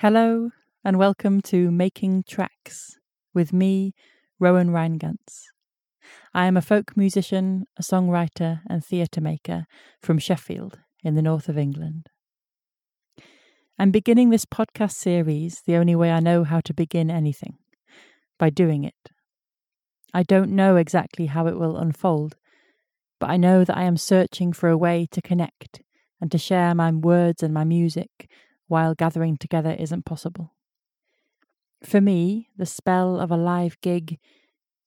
Hello, and welcome to Making Tracks with me, Rowan Rheingans. I am a folk musician, a songwriter, and theatre maker from Sheffield in the north of England. I'm beginning this podcast series the only way I know how to begin anything by doing it. I don't know exactly how it will unfold, but I know that I am searching for a way to connect and to share my words and my music while gathering together isn't possible. For me, the spell of a live gig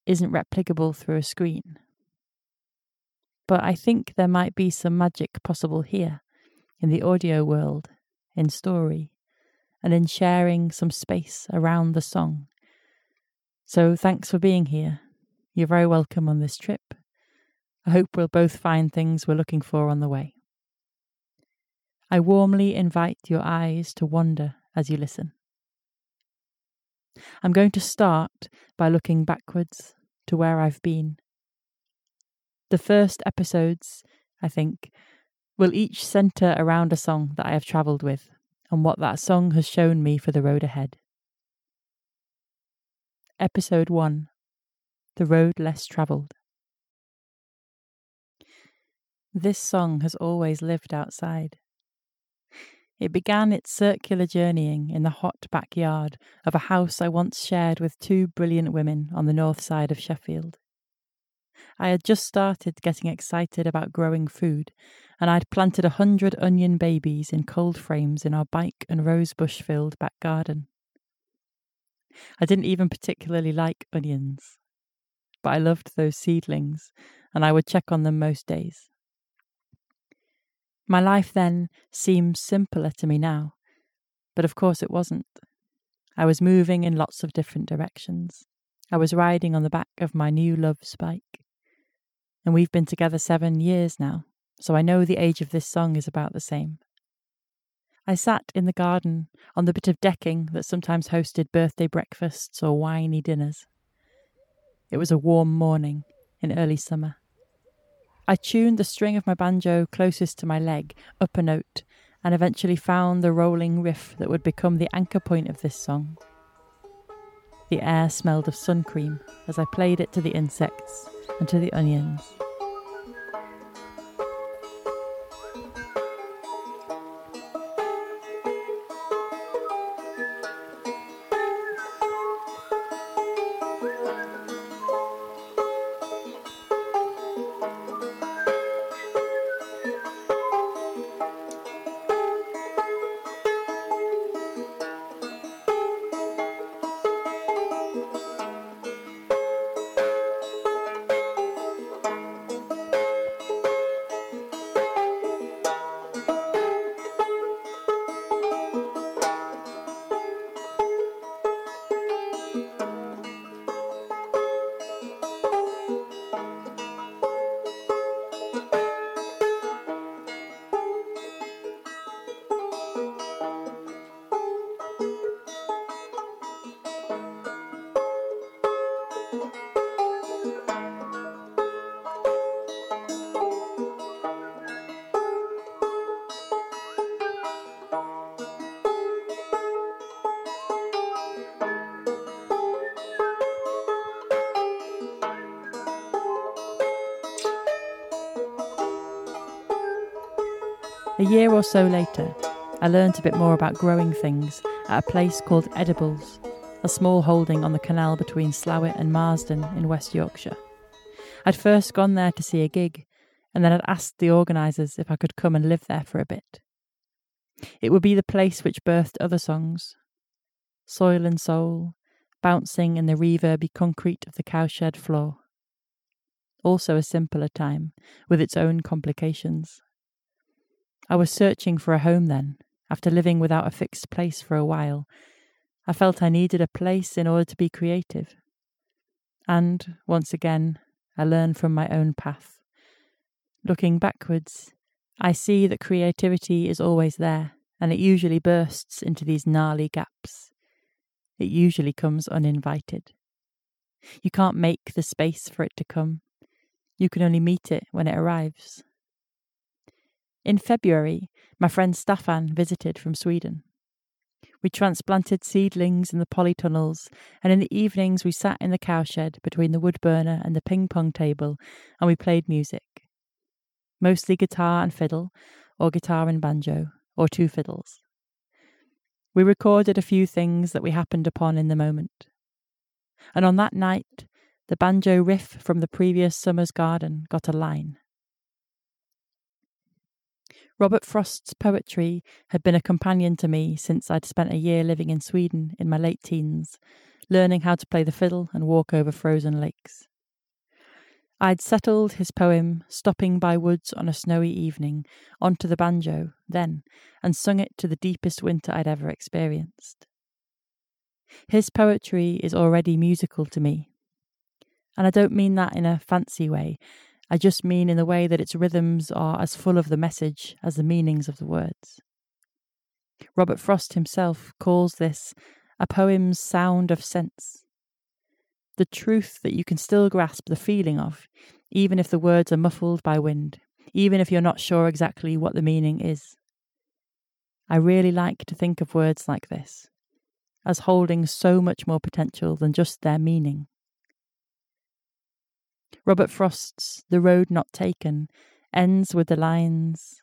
isn't replicable through a screen. But I think there might be some magic possible here, in the audio world, in story, and in sharing some space around the song. So thanks for being here. You're very welcome on this trip. I hope we'll both find things we're looking for on the way. I warmly invite your eyes to wander as you listen. I'm going to start by looking backwards to where I've been. The first episodes, I think, will each centre around a song that I have travelled with and what that song has shown me for the road ahead. Episode 1 The Road Less Travelled. This song has always lived outside. It began its circular journeying in the hot backyard of a house I once shared with two brilliant women on the north side of Sheffield. I had just started getting excited about growing food, and I'd planted a hundred onion babies in cold frames in our bike and rosebush filled back garden. I didn't even particularly like onions, but I loved those seedlings, and I would check on them most days. My life then seems simpler to me now, but of course it wasn't. I was moving in lots of different directions. I was riding on the back of my new love's bike. And we've been together seven years now, so I know the age of this song is about the same. I sat in the garden on the bit of decking that sometimes hosted birthday breakfasts or winey dinners. It was a warm morning in early summer. I tuned the string of my banjo closest to my leg, up a note, and eventually found the rolling riff that would become the anchor point of this song. The air smelled of sun cream as I played it to the insects and to the onions. A year or so later, I learnt a bit more about growing things at a place called Edibles, a small holding on the canal between Slaithwaite and Marsden in West Yorkshire. I'd first gone there to see a gig, and then I'd asked the organisers if I could come and live there for a bit. It would be the place which birthed other songs Soil and Soul, bouncing in the reverby concrete of the cowshed floor. Also a simpler time, with its own complications. I was searching for a home then, after living without a fixed place for a while. I felt I needed a place in order to be creative. And, once again, I learned from my own path. Looking backwards, I see that creativity is always there, and it usually bursts into these gnarly gaps. It usually comes uninvited. You can't make the space for it to come. You can only meet it when it arrives. In February, my friend Staffan visited from Sweden. We transplanted seedlings in the polytunnels, and in the evenings we sat in the cowshed between the wood burner and the ping pong table and we played music. Mostly guitar and fiddle, or guitar and banjo, or two fiddles. We recorded a few things that we happened upon in the moment. And on that night, the banjo riff from the previous summer's garden got a line. Robert Frost's poetry had been a companion to me since I'd spent a year living in Sweden in my late teens, learning how to play the fiddle and walk over frozen lakes. I'd settled his poem, Stopping by Woods on a Snowy Evening, onto the banjo then and sung it to the deepest winter I'd ever experienced. His poetry is already musical to me. And I don't mean that in a fancy way. I just mean in the way that its rhythms are as full of the message as the meanings of the words. Robert Frost himself calls this a poem's sound of sense. The truth that you can still grasp the feeling of, even if the words are muffled by wind, even if you're not sure exactly what the meaning is. I really like to think of words like this as holding so much more potential than just their meaning. Robert Frost's The Road Not Taken ends with the lines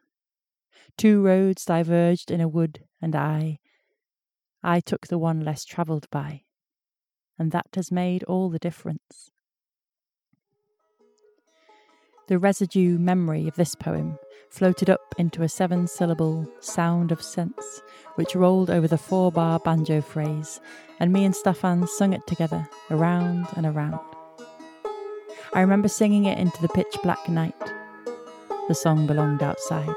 Two roads diverged in a wood, and I, I took the one less travelled by, and that has made all the difference. The residue memory of this poem floated up into a seven syllable sound of sense, which rolled over the four bar banjo phrase, and me and Staffan sung it together, around and around. I remember singing it into the pitch black night. The song belonged outside.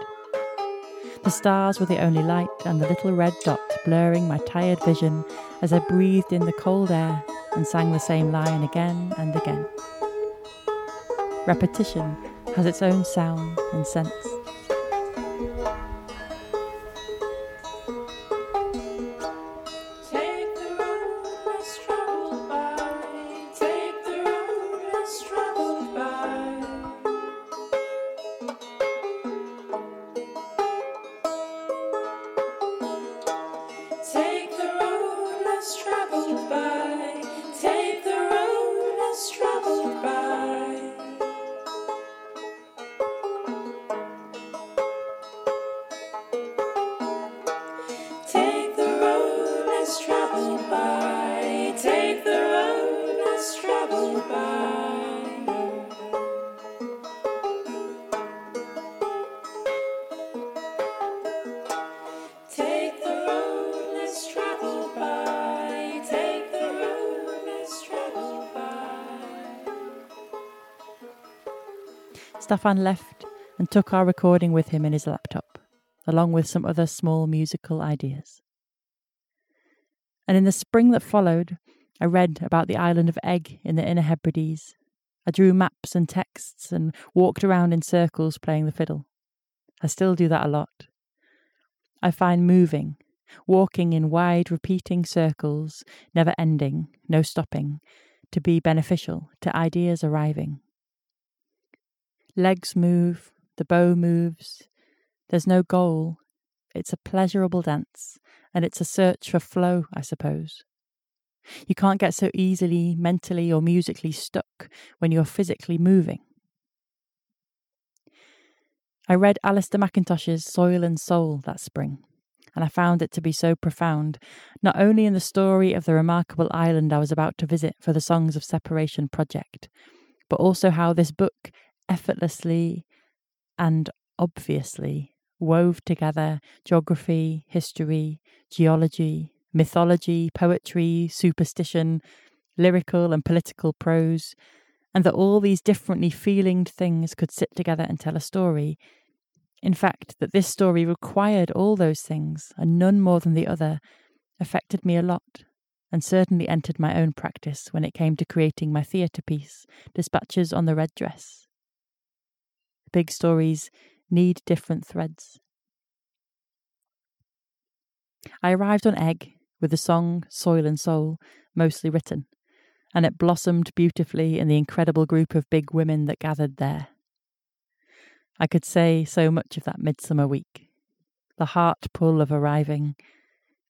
The stars were the only light, and the little red dot blurring my tired vision as I breathed in the cold air and sang the same line again and again. Repetition has its own sound and sense. Staffan left and took our recording with him in his laptop, along with some other small musical ideas. And in the spring that followed, I read about the island of Eigg in the Inner Hebrides. I drew maps and texts and walked around in circles playing the fiddle. I still do that a lot. I find moving, walking in wide repeating circles, never ending, no stopping, to be beneficial to ideas arriving. Legs move, the bow moves. There's no goal. It's a pleasurable dance, and it's a search for flow, I suppose. You can't get so easily mentally or musically stuck when you're physically moving. I read Alastair McIntosh's Soil and Soul that spring, and I found it to be so profound, not only in the story of the remarkable island I was about to visit for the Songs of Separation project, but also how this book effortlessly and obviously wove together geography, history, geology, mythology, poetry, superstition, lyrical and political prose, and that all these differently feelinged things could sit together and tell a story. In fact, that this story required all those things, and none more than the other, affected me a lot, and certainly entered my own practice when it came to creating my theatre piece, Dispatches on the Red Dress. Big stories need different threads. I arrived on Eigg with the song Soil and Soul mostly written, and it blossomed beautifully in the incredible group of big women that gathered there. I could say so much of that midsummer week the heart pull of arriving,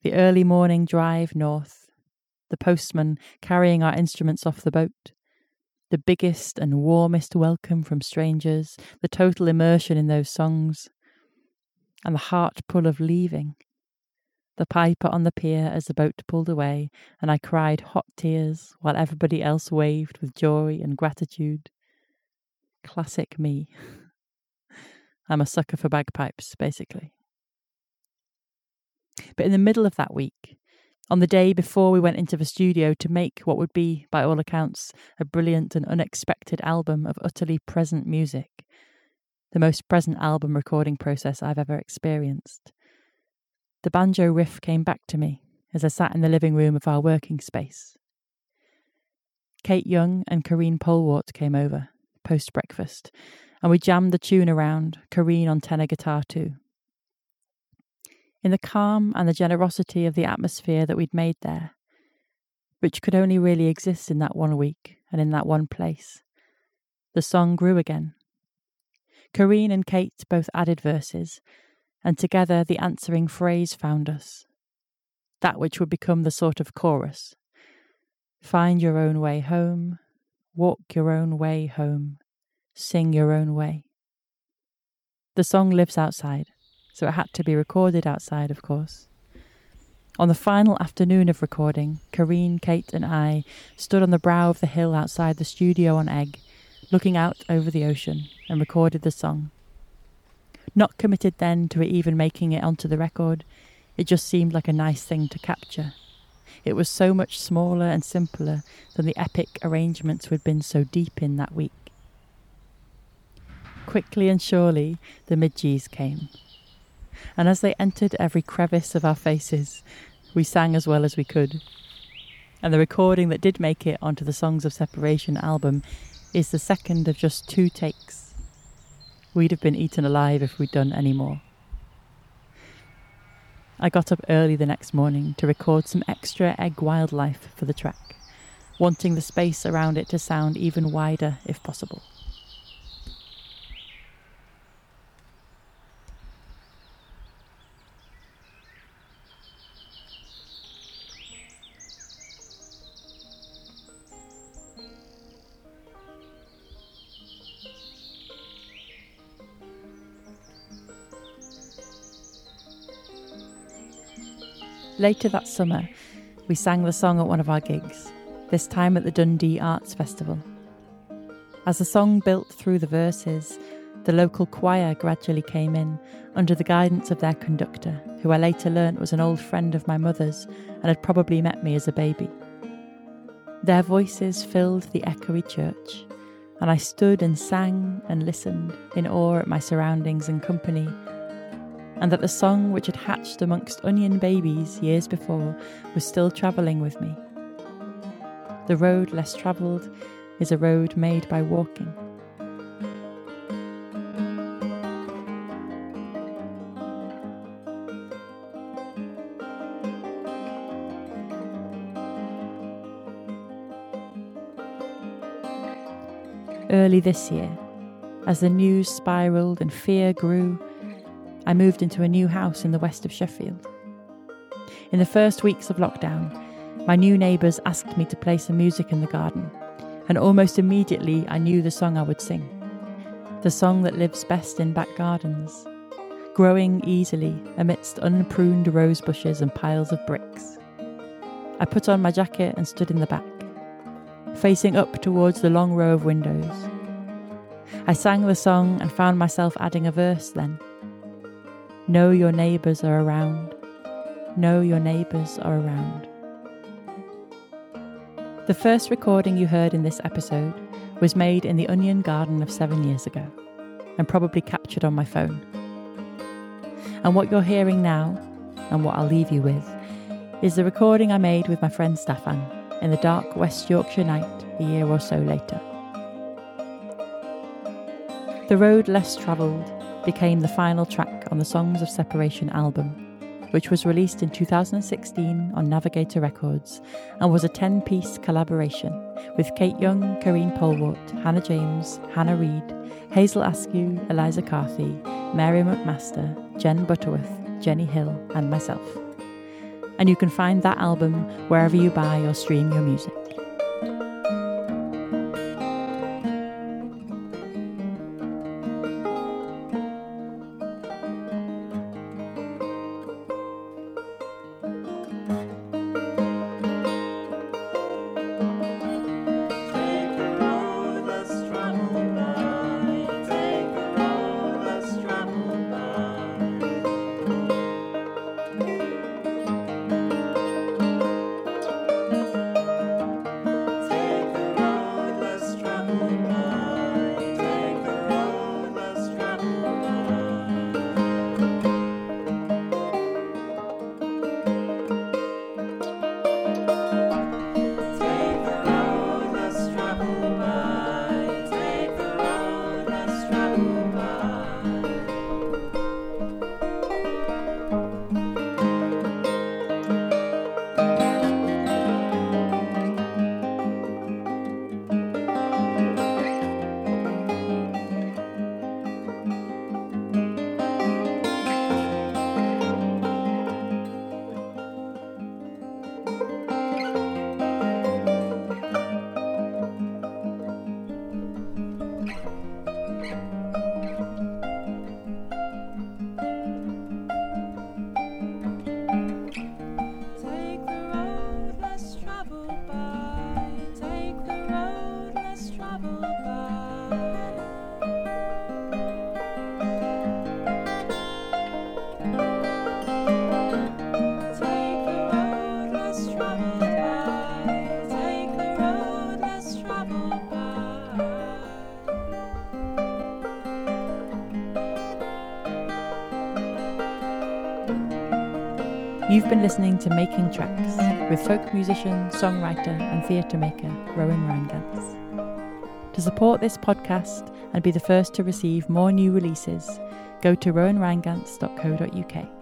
the early morning drive north, the postman carrying our instruments off the boat, the biggest and warmest welcome from strangers, the total immersion in those songs, and the heart pull of leaving. The piper on the pier as the boat pulled away, and I cried hot tears while everybody else waved with joy and gratitude. Classic me. I'm a sucker for bagpipes, basically. But in the middle of that week, on the day before we went into the studio to make what would be, by all accounts, a brilliant and unexpected album of utterly present music, the most present album recording process I've ever experienced. The banjo riff came back to me as I sat in the living room of our working space. Kate Young and Karine Polwart came over post breakfast, and we jammed the tune around, Karine on tenor guitar too. In the calm and the generosity of the atmosphere that we'd made there, which could only really exist in that one week and in that one place, the song grew again. Karine and Kate both added verses, and together the answering phrase found us. That which would become the sort of chorus. Find your own way home, walk your own way home, sing your own way. The song lives outside, so it had to be recorded outside, of course. On the final afternoon of recording, Karine, Kate, and I stood on the brow of the hill outside the studio on Eigg, looking out over the ocean, and recorded the song. Not committed then to even making it onto the record, it just seemed like a nice thing to capture. It was so much smaller and simpler than the epic arrangements we'd been so deep in that week. Quickly and surely, the midges came. And as they entered every crevice of our faces, we sang as well as we could. And the recording that did make it onto the Songs of Separation album is the second of just two takes. We'd have been eaten alive if we'd done any more. I got up early the next morning to record some extra Eigg wildlife for the track, wanting the space around it to sound even wider if possible. Later that summer, we sang the song at one of our gigs, this time at the Dundee Arts Festival. As the song built through the verses, the local choir gradually came in under the guidance of their conductor, who I later learnt was an old friend of my mother's and had probably met me as a baby. Their voices filled the echoey church, and I stood and sang and listened in awe at my surroundings and company and that the song which had hatched amongst onion babies years before was still travelling with me. The road less travelled is a road made by walking. Early this year, as the news spiralled and fear grew, I moved into a new house in the west of Sheffield. In the first weeks of lockdown, my new neighbours asked me to play some music in the garden, and almost immediately I knew the song I would sing. The song that lives best in back gardens, growing easily amidst unpruned rose bushes and piles of bricks. I put on my jacket and stood in the back, facing up towards the long row of windows. I sang the song and found myself adding a verse then Know your neighbours are around. Know your neighbours are around. The first recording you heard in this episode was made in the onion garden of seven years ago and probably captured on my phone. And what you're hearing now, and what I'll leave you with, is the recording I made with my friend Staffan in the dark West Yorkshire night a year or so later. The road less travelled became the final track on the Songs of Separation album, which was released in 2016 on Navigator Records and was a 10 piece collaboration with Kate Young, Karine Polwart, Hannah James, Hannah Read, Hazel Askew, Eliza Carthy, Mary McMaster, Jen Butterworth, Jenny Hill, and myself. and you can find that album wherever you buy or stream your music. You've been listening to Making Tracks with folk musician, songwriter, and theatre maker Rowan Rheingans. To support this podcast and be the first to receive more new releases, go to rowanreingans.co.uk.